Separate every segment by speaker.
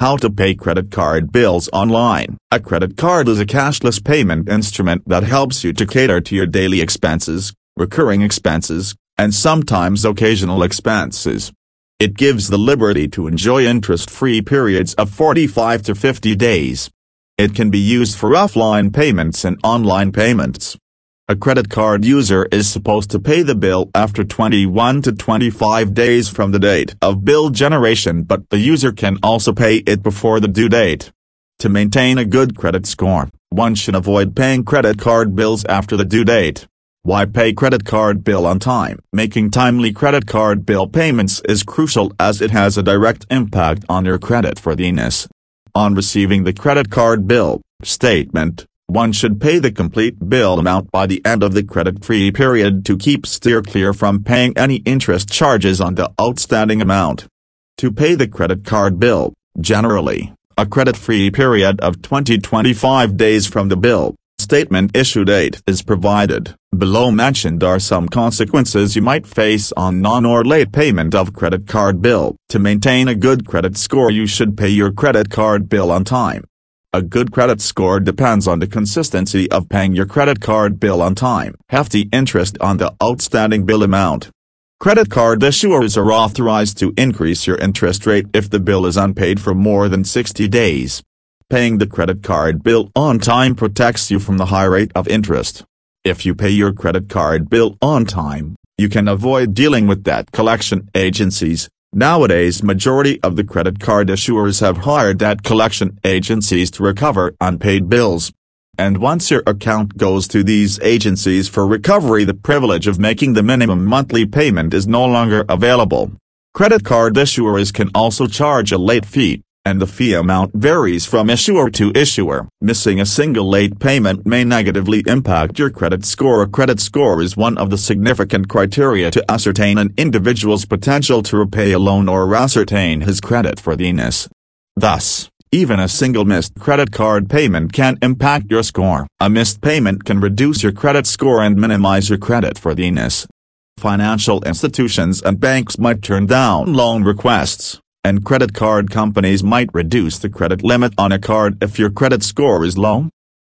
Speaker 1: How to pay credit card bills online. A credit card is a cashless payment instrument that helps you to cater to your daily expenses, recurring expenses, and sometimes occasional expenses. It gives the liberty to enjoy interest-free periods of 45 to 50 days. It can be used for offline payments and online payments. A credit card user is supposed to pay the bill after 21 to 25 days from the date of bill generation but the user can also pay it before the due date. To maintain a good credit score, one should avoid paying credit card bills after the due date. Why pay credit card bill on time? Making timely credit card bill payments is crucial as it has a direct impact on your creditworthiness. On receiving the credit card bill statement, one should pay the complete bill amount by the end of the credit-free period to keep steer clear from paying any interest charges on the outstanding amount. To pay the credit card bill, generally, a credit-free period of 20-25 days from the bill statement issue date is provided. Below mentioned are some consequences you might face on non or late payment of credit card bill. To maintain a good credit score you should pay your credit card bill on time. A good credit score depends on the consistency of paying your credit card bill on time. Hefty interest on the outstanding bill amount. Credit card issuers are authorized to increase your interest rate if the bill is unpaid for more than 60 days. Paying the credit card bill on time protects you from the high rate of interest. If you pay your credit card bill on time, you can avoid dealing with debt collection agencies, Nowadays majority of the credit card issuers have hired debt collection agencies to recover unpaid bills. And once your account goes to these agencies for recovery the privilege of making the minimum monthly payment is no longer available. Credit card issuers can also charge a late fee and the fee amount varies from issuer to issuer. Missing a single late payment may negatively impact your credit score. A credit score is one of the significant criteria to ascertain an individual's potential to repay a loan or ascertain his credit creditworthiness. Thus, even a single missed credit card payment can impact your score. A missed payment can reduce your credit score and minimize your credit creditworthiness. Financial institutions and banks might turn down loan requests and credit card companies might reduce the credit limit on a card if your credit score is low.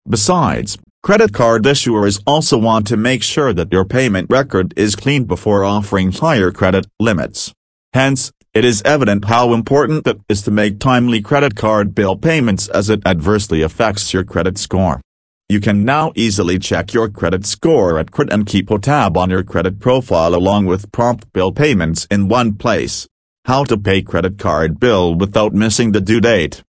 Speaker 1: Besides, credit card issuers also want to make sure that your payment record is clean before offering higher credit limits. Hence, it is evident how important it is to make timely credit card bill payments as it adversely affects your credit score. You can now easily check your credit score at Credit and keep a tab on your credit profile along with prompt bill payments in one place. How to pay credit card bill without missing the due date.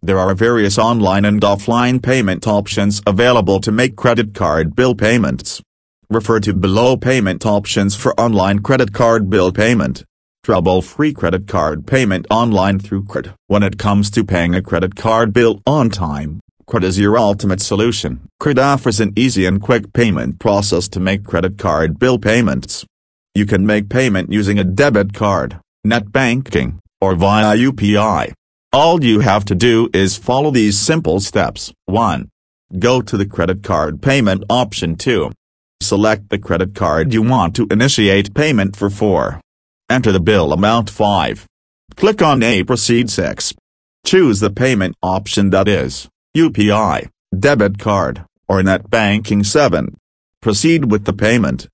Speaker 1: There are various online and offline payment options available to make credit card bill payments. Refer to below payment options for online credit card bill payment. Trouble-free credit card payment online through CRED. When it comes to paying a credit card bill on time, CRED is your ultimate solution. CRED offers an easy and quick payment process to make credit card bill payments. You can make payment using a debit card net banking, or via UPI. All you have to do is follow these simple steps. 1. Go to the credit card payment option 2. Select the credit card you want to initiate payment for 4. Enter the bill amount 5. Click on A Proceed 6. Choose the payment option that is, UPI, debit card, or net banking 7. Proceed with the payment.